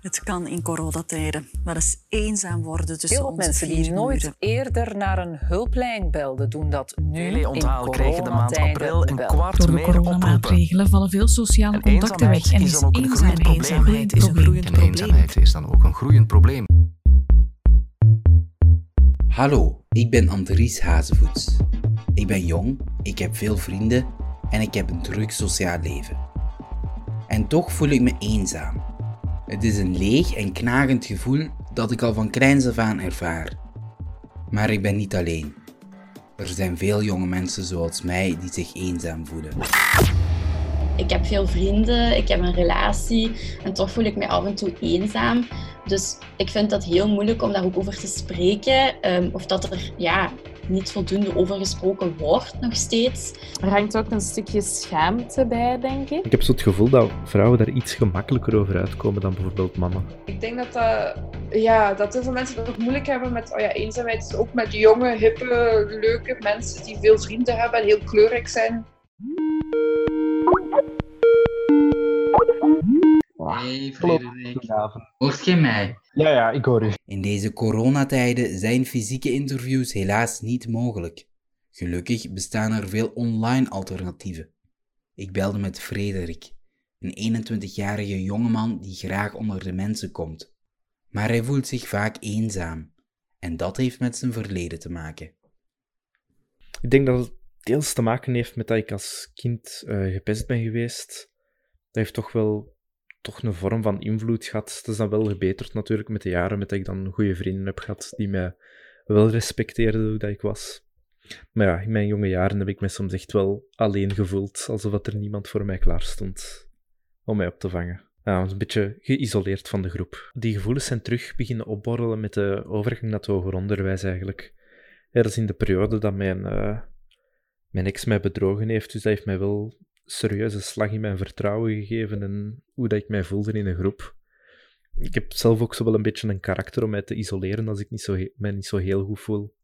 Het kan in coronatijden wel eens eenzaam worden tussen Heel veel onze mensen vier die nooit muren. eerder naar een hulplijn belden, doen dat nu in Teleonthaal kregen de maand april een kwart Door de meer coronamaatregelen vallen veel sociale En contacten weg en is is dan ook een groeiend eenzaamheid probleem. eenzaamheid is een groeiend En probleem. eenzaamheid is dan ook een groeiend probleem. Hallo, ik ben Andries Hazevoets. Ik ben jong, ik heb veel vrienden en ik heb een druk sociaal leven. En toch voel ik me eenzaam. Het is een leeg en knagend gevoel dat ik al van kleins af aan ervaar. Maar ik ben niet alleen. Er zijn veel jonge mensen zoals mij die zich eenzaam voelen. Ik heb veel vrienden, ik heb een relatie en toch voel ik me af en toe eenzaam. Dus ik vind dat heel moeilijk om daar ook over te spreken. ehm, of dat er ja, niet voldoende over gesproken wordt nog steeds. Er hangt ook een stukje schaamte bij, denk ik. Ik heb zo het gevoel dat vrouwen daar iets gemakkelijker over uitkomen dan bijvoorbeeld mannen. Ik denk dat, dat, ja, dat heel veel mensen het ook moeilijk hebben met oh ja, eenzaamheid. Dus ook met jonge, hippe, leuke mensen die veel vrienden hebben en heel kleurrijk zijn. Hey Frederik. Hoort je mij? Ja, ja, ik hoor u. In deze coronatijden zijn fysieke interviews helaas niet mogelijk. Gelukkig bestaan er veel online alternatieven. Ik belde met Frederik, een 21-jarige jongeman die graag onder de mensen komt. Maar hij voelt zich vaak eenzaam. En dat heeft met zijn verleden te maken. Ik denk dat het deels te maken heeft met dat ik als kind eh, gepest ben geweest. Dat heeft toch wel toch een vorm van invloed gehad. Het is dan wel gebeterd natuurlijk met de jaren, met dat ik dan goede vrienden heb gehad die mij wel respecteerden hoe dat ik was. Maar ja, in mijn jonge jaren heb ik me soms echt wel alleen gevoeld, alsof er niemand voor mij klaar stond om mij op te vangen. Ja, een beetje geïsoleerd van de groep. Die gevoelens zijn terug beginnen opborrelen met de overgang naar het hoger onderwijs eigenlijk. Ja, dat is in de periode dat mijn, eh, mijn ex mij bedrogen heeft, dus dat heeft mij wel serieuze slag in mijn vertrouwen gegeven en hoe dat ik mij voelde in een groep. Ik heb zelf ook zo wel een beetje een karakter om mij te isoleren als ik niet zo mij niet zo heel goed voel.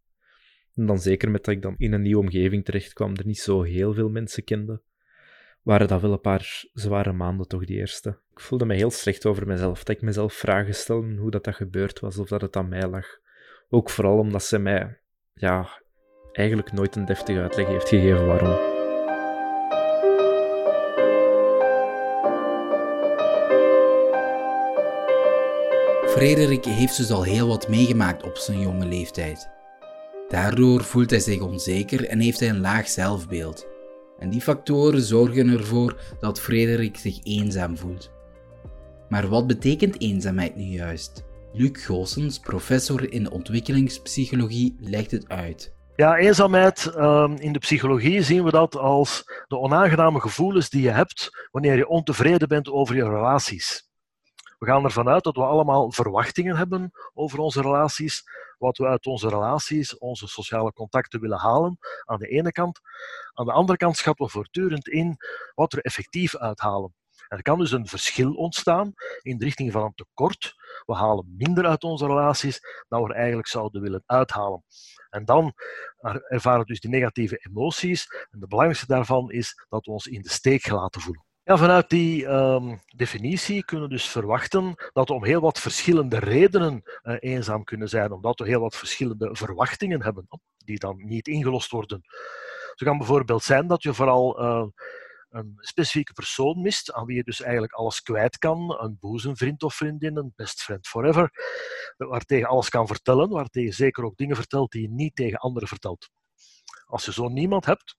En dan zeker met dat ik dan in een nieuwe omgeving terecht kwam, er niet zo heel veel mensen kende, waren dat wel een paar zware maanden toch, die eerste. Ik voelde me heel slecht over mezelf, dat ik mezelf vragen stelde hoe dat, dat gebeurd was, of dat het aan mij lag. Ook vooral omdat ze mij, ja, eigenlijk nooit een deftige uitleg heeft gegeven waarom. Frederik heeft dus al heel wat meegemaakt op zijn jonge leeftijd. Daardoor voelt hij zich onzeker en heeft hij een laag zelfbeeld. En die factoren zorgen ervoor dat Frederik zich eenzaam voelt. Maar wat betekent eenzaamheid nu juist? Luc Goossens, professor in ontwikkelingspsychologie, legt het uit. Ja, eenzaamheid, ehm, in de psychologie zien we dat als de onaangename gevoelens die je hebt wanneer je ontevreden bent over je relaties. We gaan ervan uit dat we allemaal verwachtingen hebben over onze relaties, wat we uit onze relaties, onze sociale contacten willen halen, aan de ene kant. Aan de andere kant schatten we voortdurend in wat we effectief uithalen. Er kan dus een verschil ontstaan in de richting van een tekort. We halen minder uit onze relaties dan we eigenlijk zouden willen uithalen. En dan ervaren we dus die negatieve emoties. En de belangrijkste daarvan is dat we ons in de steek gelaten voelen. Ja, vanuit die ehm, definitie kunnen we dus verwachten dat we om heel wat verschillende redenen eh, eenzaam kunnen zijn, omdat we heel wat verschillende verwachtingen hebben, die dan niet ingelost worden. Zo kan bijvoorbeeld zijn dat je vooral eh, een specifieke persoon mist, aan wie je dus eigenlijk alles kwijt kan, een boezemvriend of vriendin, een best friend forever, waartegen alles kan vertellen, waartegen je zeker ook dingen vertelt die je niet tegen anderen vertelt. Als je zo niemand hebt,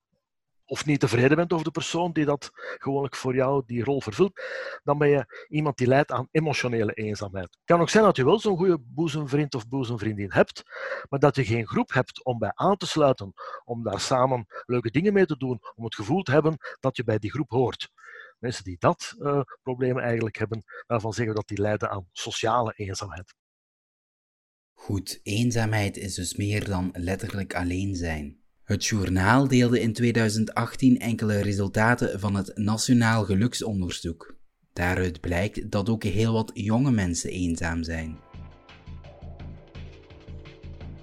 of niet tevreden bent over de persoon die dat gewoonlijk voor jou die rol vervult, dan ben je iemand die leidt aan emotionele eenzaamheid. Het kan ook zijn dat je wel zo'n goede boezemvriend of boezemvriendin hebt, maar dat je geen groep hebt om bij aan te sluiten, om daar samen leuke dingen mee te doen, om het gevoel te hebben dat je bij die groep hoort. Mensen die dat uh, probleem eigenlijk hebben, daarvan zeggen we dat die leiden aan sociale eenzaamheid. Goed, eenzaamheid is dus meer dan letterlijk alleen zijn. Het journaal deelde in 2018 enkele resultaten van het Nationaal Geluksonderzoek. Daaruit blijkt dat ook heel wat jonge mensen eenzaam zijn.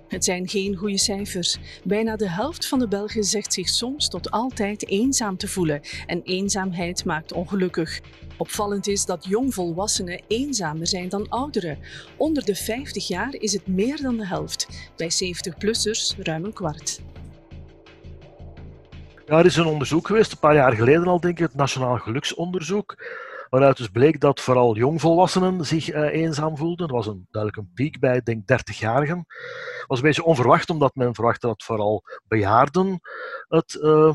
Het zijn geen goede cijfers. Bijna de helft van de Belgen zegt zich soms tot altijd eenzaam te voelen. En eenzaamheid maakt ongelukkig. Opvallend is dat jongvolwassenen eenzamer zijn dan ouderen. Onder de 50 jaar is het meer dan de helft. Bij 70-plussers ruim een kwart. Er is een onderzoek geweest, een paar jaar geleden al, denk ik, het Nationaal Geluksonderzoek. Waaruit dus bleek dat vooral jongvolwassenen zich uh, eenzaam voelden. Er was een, duidelijk een piek bij, denk 30-jarigen. Het was een beetje onverwacht, omdat men verwachtte dat vooral bejaarden het uh,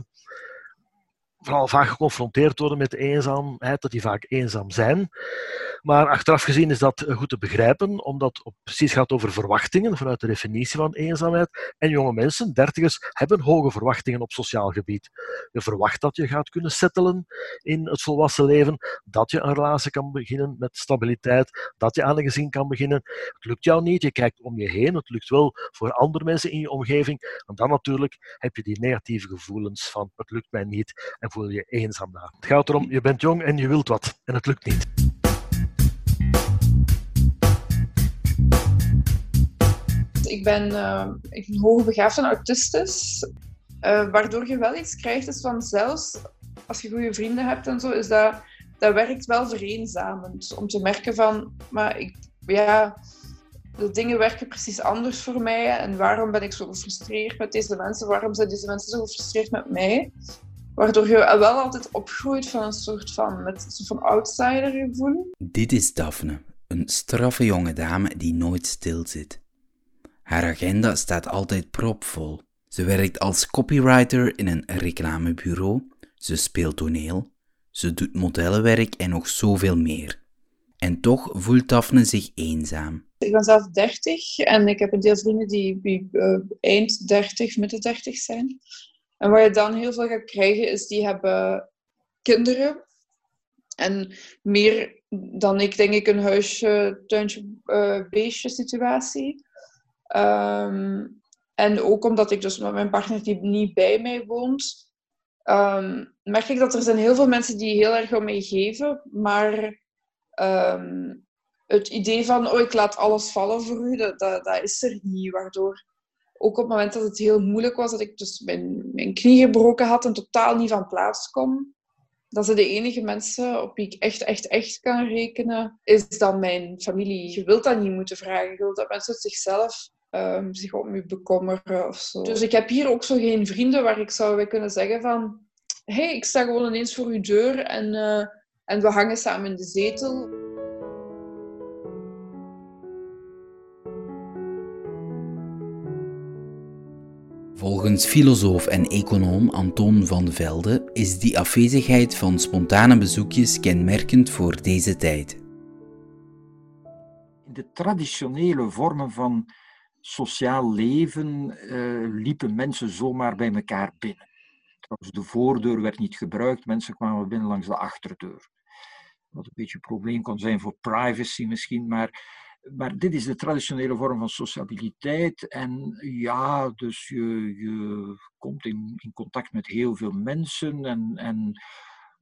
vooral vaak geconfronteerd worden met eenzaamheid, dat die vaak eenzaam zijn. Maar achteraf gezien is dat goed te begrijpen, omdat het precies gaat over verwachtingen vanuit de definitie van eenzaamheid. En jonge mensen, dertigers, hebben hoge verwachtingen op sociaal gebied. Je verwacht dat je gaat kunnen settelen in het volwassen leven, dat je een relatie kan beginnen met stabiliteit, dat je aan een gezin kan beginnen. Het lukt jou niet, je kijkt om je heen, het lukt wel voor andere mensen in je omgeving. En dan natuurlijk heb je die negatieve gevoelens van het lukt mij niet en voel je eenzaam daar. Het gaat erom, je bent jong en je wilt wat en het lukt niet. Ik ben, uh, ik ben hoogbegaafd en autistisch. Uh, waardoor je wel iets krijgt, is van zelfs als je goede vrienden hebt en zo, is dat, dat werkt wel vereenzamend. Om te merken van, maar ik, ja, de dingen werken precies anders voor mij. En waarom ben ik zo gefrustreerd met deze mensen? Waarom zijn deze mensen zo gefrustreerd met mij? Waardoor je wel altijd opgroeit van een soort van, met een soort van outsider gevoel. Dit is Daphne, een straffe jonge dame die nooit stilzit. Haar agenda staat altijd propvol. Ze werkt als copywriter in een reclamebureau, ze speelt toneel, ze doet modellenwerk en nog zoveel meer. En toch voelt Daphne zich eenzaam. Ik ben zelf 30 en ik heb een deel vrienden die, die uh, eind 30, midden 30 zijn. En wat je dan heel veel gaat krijgen, is die hebben kinderen. En meer dan ik, denk ik, een huisje, tuintje, uh, beestje situatie. Um, en ook omdat ik dus met mijn partner die niet bij mij woont, um, merk ik dat er zijn heel veel mensen die heel erg om mij geven, maar um, het idee van, oh, ik laat alles vallen voor u, dat, dat is er niet. Waardoor ook op het moment dat het heel moeilijk was, dat ik dus mijn, mijn knie gebroken had en totaal niet van plaats kon, dat ze de enige mensen op wie ik echt, echt, echt kan rekenen, is dan mijn familie. Je wilt dat niet moeten vragen. Je wilt dat mensen zichzelf um, zich om je bekommeren of zo. Dus ik heb hier ook zo geen vrienden waar ik zou kunnen zeggen van... Hey, ik sta gewoon ineens voor uw deur en, uh, en we hangen samen in de zetel. Volgens filosoof en econoom Anton van Velde is die afwezigheid van spontane bezoekjes kenmerkend voor deze tijd. In de traditionele vormen van sociaal leven uh, liepen mensen zomaar bij elkaar binnen. Trouwens, de voordeur werd niet gebruikt, mensen kwamen binnen langs de achterdeur. Wat een beetje een probleem kon zijn voor privacy misschien, maar maar dit is de traditionele vorm van sociabiliteit. En ja, dus je, je komt in, in contact met heel veel mensen. En, en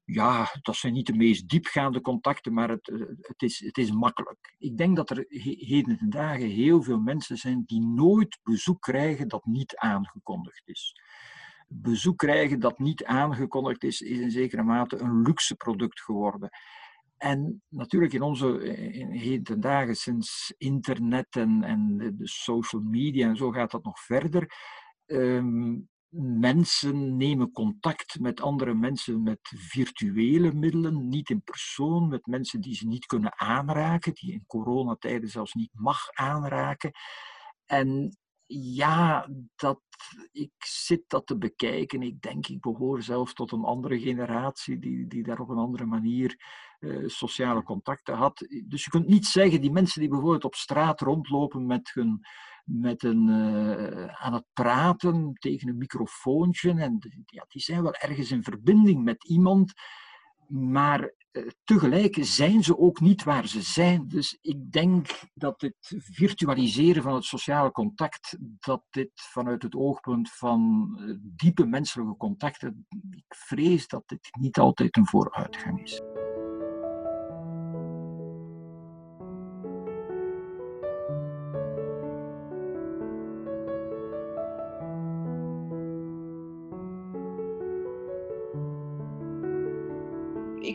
ja, dat zijn niet de meest diepgaande contacten, maar het, het, is, het is makkelijk. Ik denk dat er heden ten dagen heel veel mensen zijn die nooit bezoek krijgen dat niet aangekondigd is. Bezoek krijgen dat niet aangekondigd is, is in zekere mate een luxe product geworden. En natuurlijk in onze in dagen, sinds internet en, en de, social media en zo gaat dat nog verder. Um, mensen nemen contact met andere mensen met virtuele middelen, niet in persoon, met mensen die ze niet kunnen aanraken, die in coronatijden zelfs niet mag aanraken. En ja, dat, ik zit dat te bekijken. Ik denk, ik behoor zelfs tot een andere generatie die, die daar op een andere manier sociale contacten had. Dus je kunt niet zeggen, die mensen die bijvoorbeeld op straat rondlopen met hun met een, uh, aan het praten tegen een microfoontje. En ja, die zijn wel ergens in verbinding met iemand, maar uh, tegelijk zijn ze ook niet waar ze zijn. Dus ik denk dat het virtualiseren van het sociale contact, dat dit vanuit het oogpunt van diepe menselijke contacten, ik vrees dat dit niet altijd een vooruitgang is.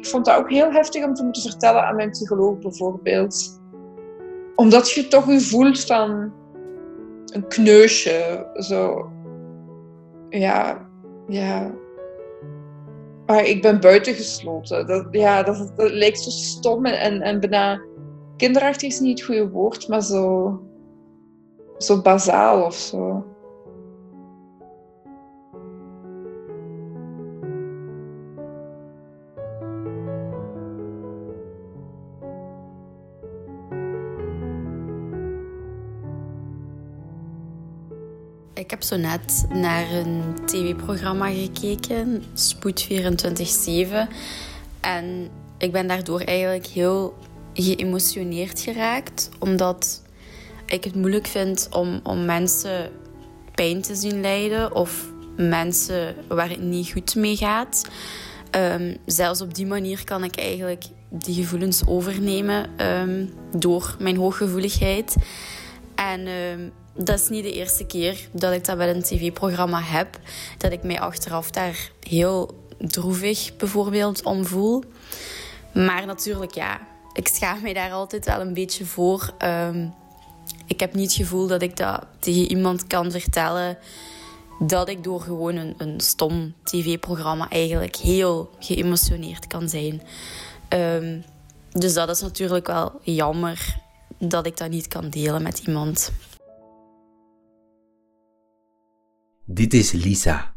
Ik vond dat ook heel heftig om te moeten vertellen aan mijn psycholoog bijvoorbeeld. Omdat je toch je voelt van een kneusje. Zo. Ja, ja. Maar ik ben buitengesloten. Dat, ja, dat, lijkt zo stom en, en, en bijna... Kinderachtig is niet het goede woord, maar zo... Zo bazaal of zo. Heb zo net naar een tv-programma gekeken, Spoed 24-7. En ik ben daardoor eigenlijk heel geëmotioneerd geraakt, omdat ik het moeilijk vind om, om mensen pijn te zien lijden of mensen waar het niet goed mee gaat. Um, zelfs op die manier kan ik eigenlijk die gevoelens overnemen um, door mijn hooggevoeligheid. En um, dat is niet de eerste keer dat ik dat bij een tv-programma heb. Dat ik mij achteraf daar heel droevig bijvoorbeeld om voel. Maar natuurlijk, ja, ik schaam mij daar altijd wel een beetje voor. Um, ik heb niet het gevoel dat ik dat tegen iemand kan vertellen dat ik door gewoon een, stom tv-programma eigenlijk heel geëmotioneerd kan zijn. Um, dus dat is natuurlijk wel jammer dat ik dat niet kan delen met iemand. Dit is Lisa.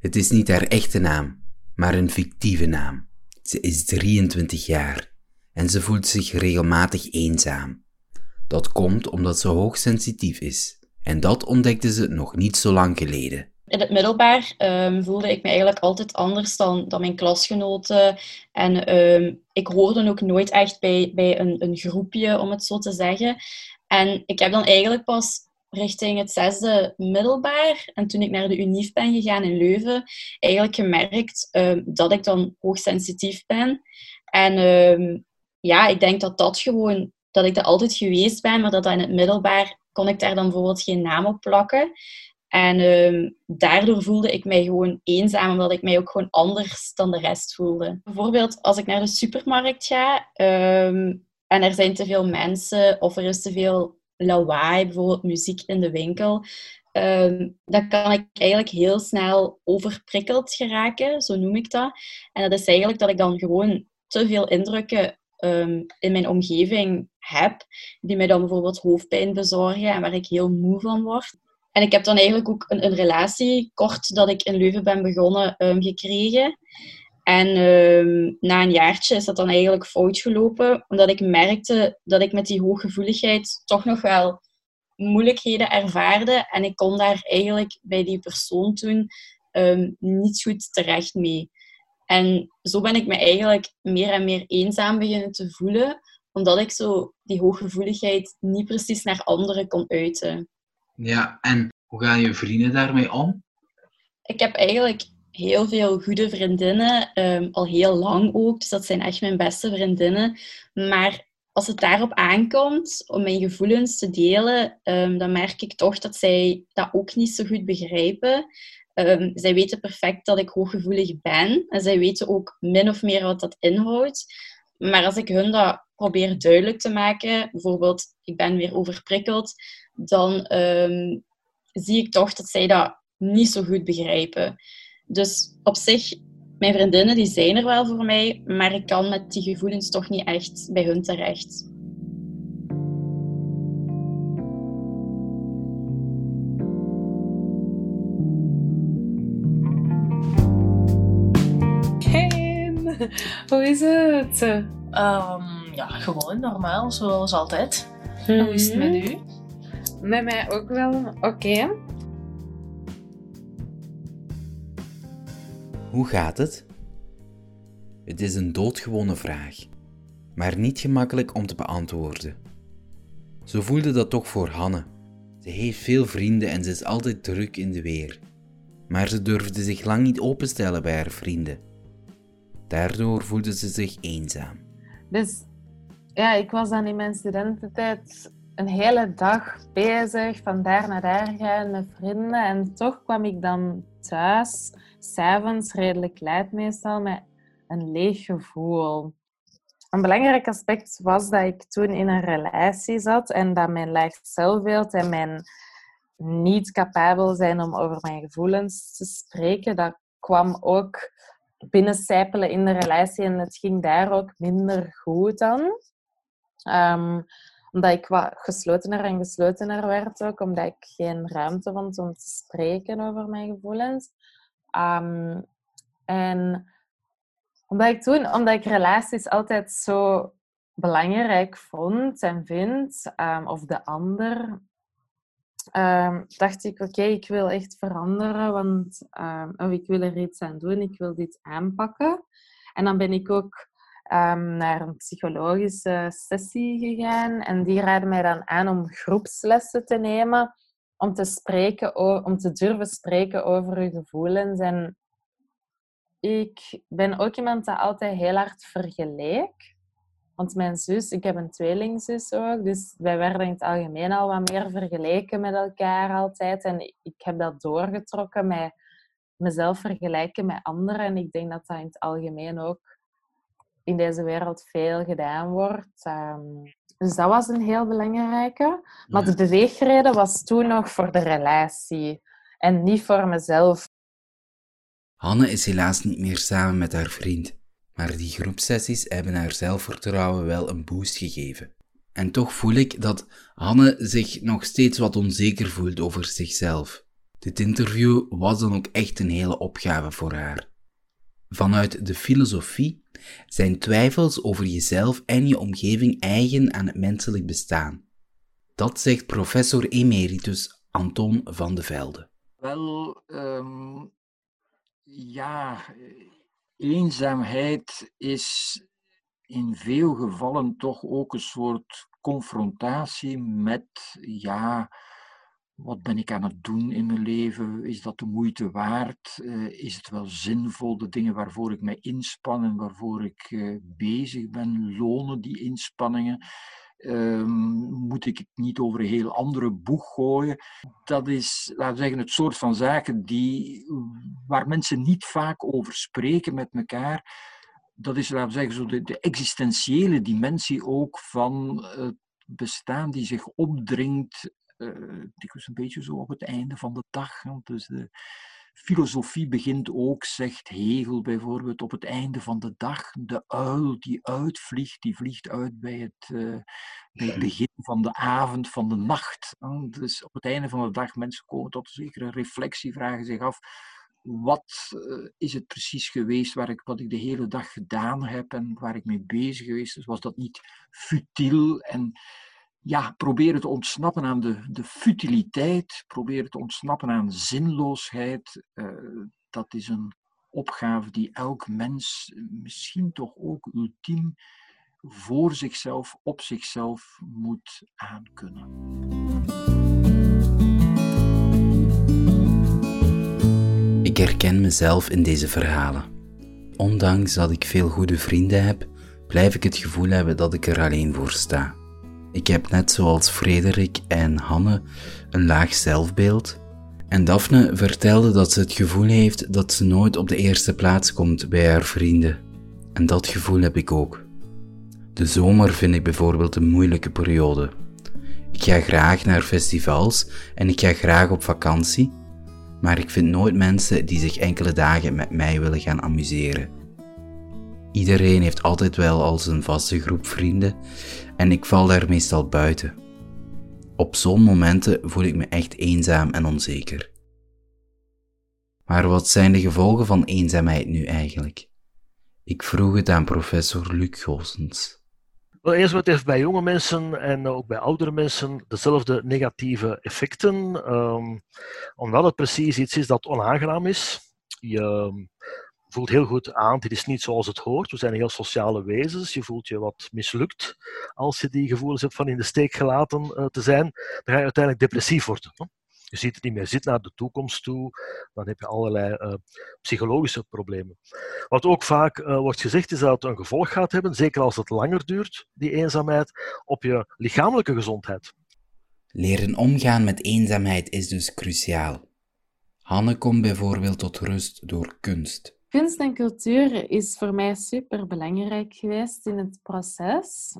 Het is niet haar echte naam, maar een fictieve naam. Ze is 23 jaar en ze voelt zich regelmatig eenzaam. Dat komt omdat ze hoogsensitief is. En dat ontdekte ze nog niet zo lang geleden. In het middelbaar um, voelde ik me eigenlijk altijd anders dan, dan mijn klasgenoten. En um, ik hoorde ook nooit echt bij, bij een, een groepje, om het zo te zeggen. En ik heb dan eigenlijk pas richting het zesde middelbaar. En toen ik naar de UNIF ben gegaan in Leuven, eigenlijk gemerkt um, dat ik dan hoogsensitief ben. En um, ja, ik denk dat dat gewoon, dat ik dat altijd geweest ben, maar dat, in het middelbaar kon ik daar dan bijvoorbeeld geen naam op plakken. En um, daardoor voelde ik mij gewoon eenzaam, omdat ik mij ook gewoon anders dan de rest voelde. Bijvoorbeeld als ik naar de supermarkt ga en er zijn te veel mensen of er is te veel lawaai, bijvoorbeeld muziek in de winkel, um, dan kan ik eigenlijk heel snel overprikkeld geraken, zo noem ik dat. En dat is eigenlijk dat ik dan gewoon te veel indrukken um, in mijn omgeving heb, die mij dan bijvoorbeeld hoofdpijn bezorgen en waar ik heel moe van word. En ik heb dan eigenlijk ook een, een relatie, kort dat ik in Leuven ben begonnen, um, gekregen. En um, na een jaartje is dat dan eigenlijk fout gelopen, omdat ik merkte dat ik met die hooggevoeligheid toch nog wel moeilijkheden ervaarde. En ik kon daar eigenlijk bij die persoon toen um, niet goed terecht mee. En zo ben ik me eigenlijk meer en meer eenzaam beginnen te voelen, omdat ik zo die hooggevoeligheid niet precies naar anderen kon uiten. Ja, en hoe gaan je vrienden daarmee om? Ik heb eigenlijk heel veel goede vriendinnen, um, al heel lang ook. Dus dat zijn echt mijn beste vriendinnen. Maar als het daarop aankomt om mijn gevoelens te delen, um, dan merk ik toch dat zij dat ook niet zo goed begrijpen. Um, zij weten perfect dat ik hooggevoelig ben. En zij weten ook min of meer wat dat inhoudt. Maar als ik hun dat probeer duidelijk te maken, bijvoorbeeld ik ben weer overprikkeld, dan zie ik toch dat zij dat niet zo goed begrijpen. Dus op zich, mijn vriendinnen die zijn er wel voor mij, maar ik kan met die gevoelens toch niet echt bij hun terecht. Hey, hoe is het? Um, ja, gewoon normaal, zoals altijd. Mm Hoe is het met u? Met mij ook wel oké. Okay. Hoe gaat het? Het is een doodgewone vraag, maar niet gemakkelijk om te beantwoorden. Zo voelde dat toch voor Hanne. Ze heeft veel vrienden en ze is altijd druk in de weer. Maar ze durfde zich lang niet openstellen bij haar vrienden. Daardoor voelde ze zich eenzaam. Dus ja, ik was dan in mijn studententijd een hele dag bezig, van daar naar daar gaan met vrienden. En toch kwam ik dan thuis, s'avonds redelijk laat meestal, met een leeg gevoel. Een belangrijk aspect was dat ik toen in een relatie zat en dat mijn laag zelfbeeld en mijn niet capabel zijn om over mijn gevoelens te spreken, dat kwam ook binnencijpelen in de relatie en het ging daar ook minder goed dan. Um, omdat ik wat geslotener en geslotener werd ook, omdat ik geen ruimte vond om te spreken over mijn gevoelens. Um, en omdat ik toen, omdat ik relaties altijd zo belangrijk vond en vind, um, of de ander, um, dacht ik, oké, ik wil echt veranderen, want um, ik wil er iets aan doen, ik wil dit aanpakken. En dan ben ik ook naar een psychologische sessie gegaan en die raadde mij dan aan om groepslessen te nemen, om te, spreken, om te durven spreken over je gevoelens en ik ben ook iemand dat altijd heel hard vergeleek. Want mijn zus, ik heb een tweelingzus ook, dus wij werden in het algemeen al wat meer vergeleken met elkaar altijd. En ik heb dat doorgetrokken met mezelf vergelijken met anderen. En ik denk dat dat in het algemeen ook in deze wereld veel gedaan wordt. Ehm, dus dat was een heel belangrijke. Maar de beweegreden was toen nog voor de relatie en niet voor mezelf. Hanne is helaas niet meer samen met haar vriend, maar die groepsessies hebben haar zelfvertrouwen wel een boost gegeven. En toch voel ik dat Hanne zich nog steeds wat onzeker voelt over zichzelf. Dit interview was dan ook echt een hele opgave voor haar. Vanuit de filosofie zijn twijfels over jezelf en je omgeving eigen aan het menselijk bestaan. Dat zegt professor emeritus Anton van de Velde. Wel, um, ja, eenzaamheid is in veel gevallen toch ook een soort confrontatie met, ja, wat ben ik aan het doen in mijn leven? Is dat de moeite waard? Uh, is het wel zinvol? De dingen waarvoor ik mij inspan en waarvoor ik uh, bezig ben, lonen die inspanningen? Um, moet ik het niet over een heel andere boeg gooien? Dat is, laten we zeggen, het soort van zaken die, waar mensen niet vaak over spreken met elkaar. Dat is, laten we zeggen, zo de, de existentiële dimensie ook van het bestaan die zich opdringt, dikwijls een beetje zo op het einde van de dag. Dus de, filosofie begint ook, zegt Hegel bijvoorbeeld, op het einde van de dag. De uil die uitvliegt, die vliegt uit bij het, uh, bij het begin van de avond, van de nacht. Dus op het einde van de dag, mensen komen tot een zekere reflectie, vragen zich af, wat uh, is het precies geweest waar ik, wat ik de hele dag gedaan heb en waar ik mee bezig geweest is? Was dat niet futiel en ja, proberen te ontsnappen aan de, de futiliteit, proberen te ontsnappen aan zinloosheid. Uh, dat is een opgave die elk mens misschien toch ook ultiem voor zichzelf, op zichzelf moet aankunnen. Ik herken mezelf in deze verhalen. Ondanks dat ik veel goede vrienden heb, blijf ik het gevoel hebben dat ik er alleen voor sta. Ik heb net zoals Frederik en Hanne een laag zelfbeeld. En Daphne vertelde dat ze het gevoel heeft dat ze nooit op de eerste plaats komt bij haar vrienden. En dat gevoel heb ik ook. De zomer vind ik bijvoorbeeld een moeilijke periode. Ik ga graag naar festivals en ik ga graag op vakantie, maar ik vind nooit mensen die zich enkele dagen met mij willen gaan amuseren. Iedereen heeft altijd wel al zijn vaste groep vrienden en ik val daar meestal buiten. Op zo'n momenten voel ik me echt eenzaam en onzeker. Maar wat zijn de gevolgen van eenzaamheid nu eigenlijk? Ik vroeg het aan professor Luc Goossens. Wel, eerst wat heeft bij jonge mensen en ook bij oudere mensen dezelfde negatieve effecten, um, omdat het precies iets is dat onaangenaam is. Je voelt heel goed aan, dit is niet zoals het hoort. We zijn heel sociale wezens. Je voelt je wat mislukt als je die gevoelens hebt van in de steek gelaten uh, te zijn. Dan ga je uiteindelijk depressief worden. Je ziet het niet meer zitten naar de toekomst toe. Dan heb je allerlei uh, psychologische problemen. Wat ook vaak uh, wordt gezegd is dat het een gevolg gaat hebben, zeker als het langer duurt, die eenzaamheid, op je lichamelijke gezondheid. Leren omgaan met eenzaamheid is dus cruciaal. Hanne komt bijvoorbeeld tot rust door kunst. Kunst en cultuur is voor mij super belangrijk geweest in het proces.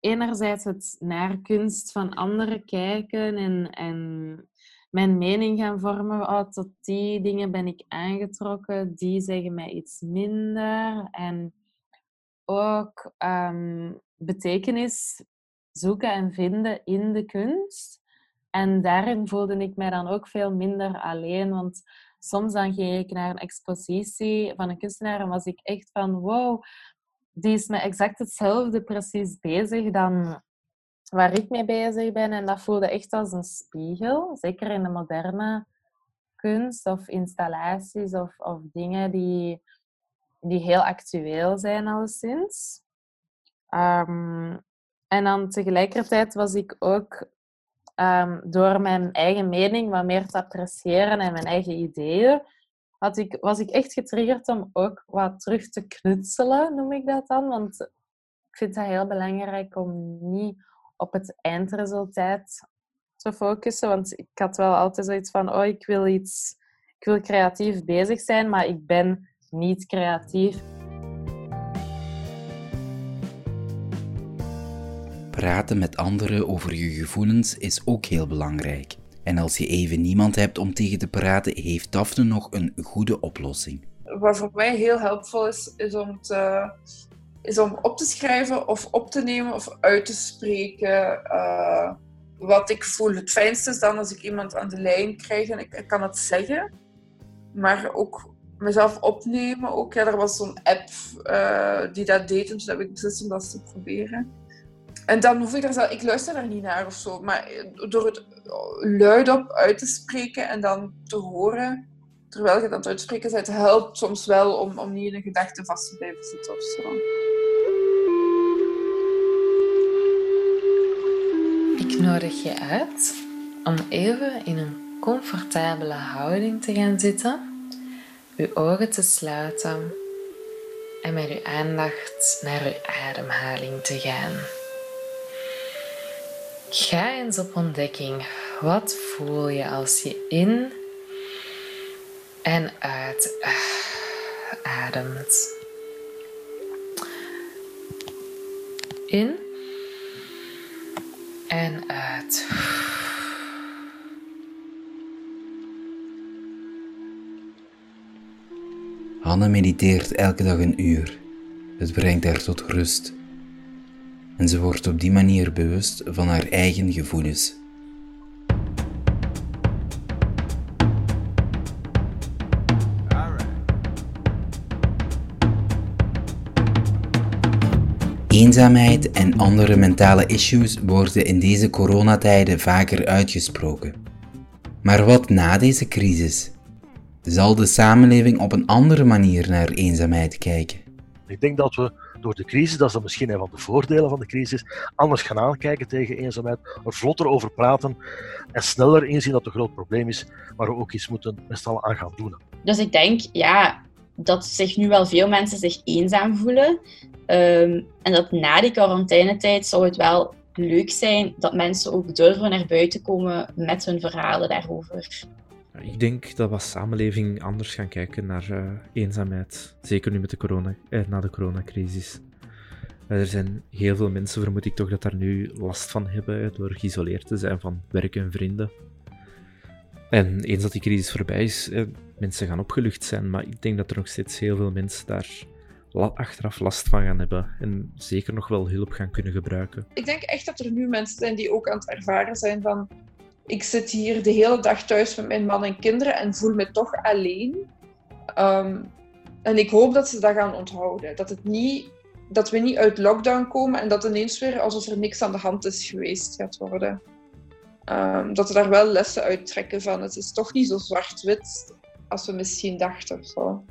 Enerzijds het naar kunst van anderen kijken en, en mijn mening gaan vormen. Oh, tot die dingen ben ik aangetrokken, die zeggen mij iets minder. En ook ehm, betekenis zoeken en vinden in de kunst. En daarin voelde ik mij dan ook veel minder alleen, want soms dan ging ik naar een expositie van een kunstenaar en was ik echt van wow, die is met exact hetzelfde precies bezig dan waar ik mee bezig ben. En dat voelde echt als een spiegel, zeker in de moderne kunst of installaties of, of dingen die, die heel actueel zijn alleszins. Um, en dan tegelijkertijd was ik ook um, door mijn eigen mening wat meer te appreciëren en mijn eigen ideeën, had ik, was ik echt getriggerd om ook wat terug te knutselen, noem ik dat dan. Want ik vind het heel belangrijk om niet op het eindresultaat te focussen. Want ik had wel altijd zoiets van, oh, ik wil iets, ik wil creatief bezig zijn, maar ik ben niet creatief. Praten met anderen over je gevoelens is ook heel belangrijk. En als je even niemand hebt om tegen te praten, heeft Daphne nog een goede oplossing. Wat voor mij heel helpvol is, is om, te, is om op te schrijven of op te nemen of uit te spreken uh, wat ik voel. Het fijnste is dan als ik iemand aan de lijn krijg en ik, kan het zeggen, maar ook mezelf opnemen. Ook, ja, er was zo'n app uh, die dat deed, en toen heb ik beslist om dat te proberen. En dan hoef ik er zelf, ik luister daar niet naar of zo, maar door het luidop uit te spreken en dan te horen, terwijl je aan het uitspreken bent, helpt soms wel om, om niet in een gedachte vast te blijven zitten of zo. Ik nodig je uit om even in een comfortabele houding te gaan zitten, uw ogen te sluiten en met uw aandacht naar uw ademhaling te gaan. Ga eens op ontdekking. Wat voel je als je in en uit ademt? In en uit. Hanne mediteert elke dag een uur. Het brengt haar tot rust en ze wordt op die manier bewust van haar eigen gevoelens. Eenzaamheid en andere mentale issues worden in deze coronatijden vaker uitgesproken. Maar wat na deze crisis? Zal de samenleving op een andere manier naar eenzaamheid kijken? Ik denk dat we door de crisis, dat is dan misschien een van de voordelen van de crisis, anders gaan aankijken tegen eenzaamheid, er vlotter over praten en sneller inzien dat het een groot probleem is, waar we ook iets moeten met aan gaan doen. Dus ik denk, ja, dat zich nu wel veel mensen zich eenzaam voelen. Um, en dat na die quarantainetijd zou het wel leuk zijn dat mensen ook durven naar buiten komen met hun verhalen daarover. Ik denk dat we als samenleving anders gaan kijken naar uh, eenzaamheid. Zeker nu met de corona, eh, na de coronacrisis. Uh, er zijn heel veel mensen, vermoed ik toch, dat daar nu last van hebben door geïsoleerd te zijn van werk en vrienden. En eens dat die crisis voorbij is, eh, mensen gaan opgelucht zijn. Maar ik denk dat er nog steeds heel veel mensen daar achteraf last van gaan hebben. En zeker nog wel hulp gaan kunnen gebruiken. Ik denk echt dat er nu mensen zijn die ook aan het ervaren zijn van ik zit hier de hele dag thuis met mijn man en kinderen en voel me toch alleen. Ehm, en ik hoop dat ze dat gaan onthouden. Dat, het niet, dat we niet uit lockdown komen en dat ineens weer alsof er niks aan de hand is geweest gaat worden. Um, dat we daar wel lessen uit trekken van. Het is toch niet zo zwart-wit als we misschien dachten of zo.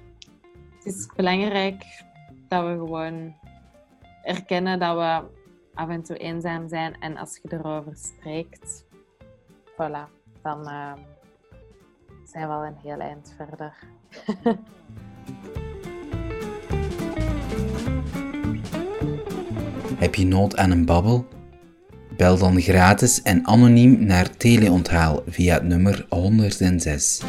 Het is belangrijk dat we gewoon erkennen dat we af en toe eenzaam zijn. En als je erover spreekt, voilà, dan uh, zijn we al een heel eind verder. Heb je nood aan een babbel? Bel dan gratis en anoniem naar teleonthaal via het nummer 106.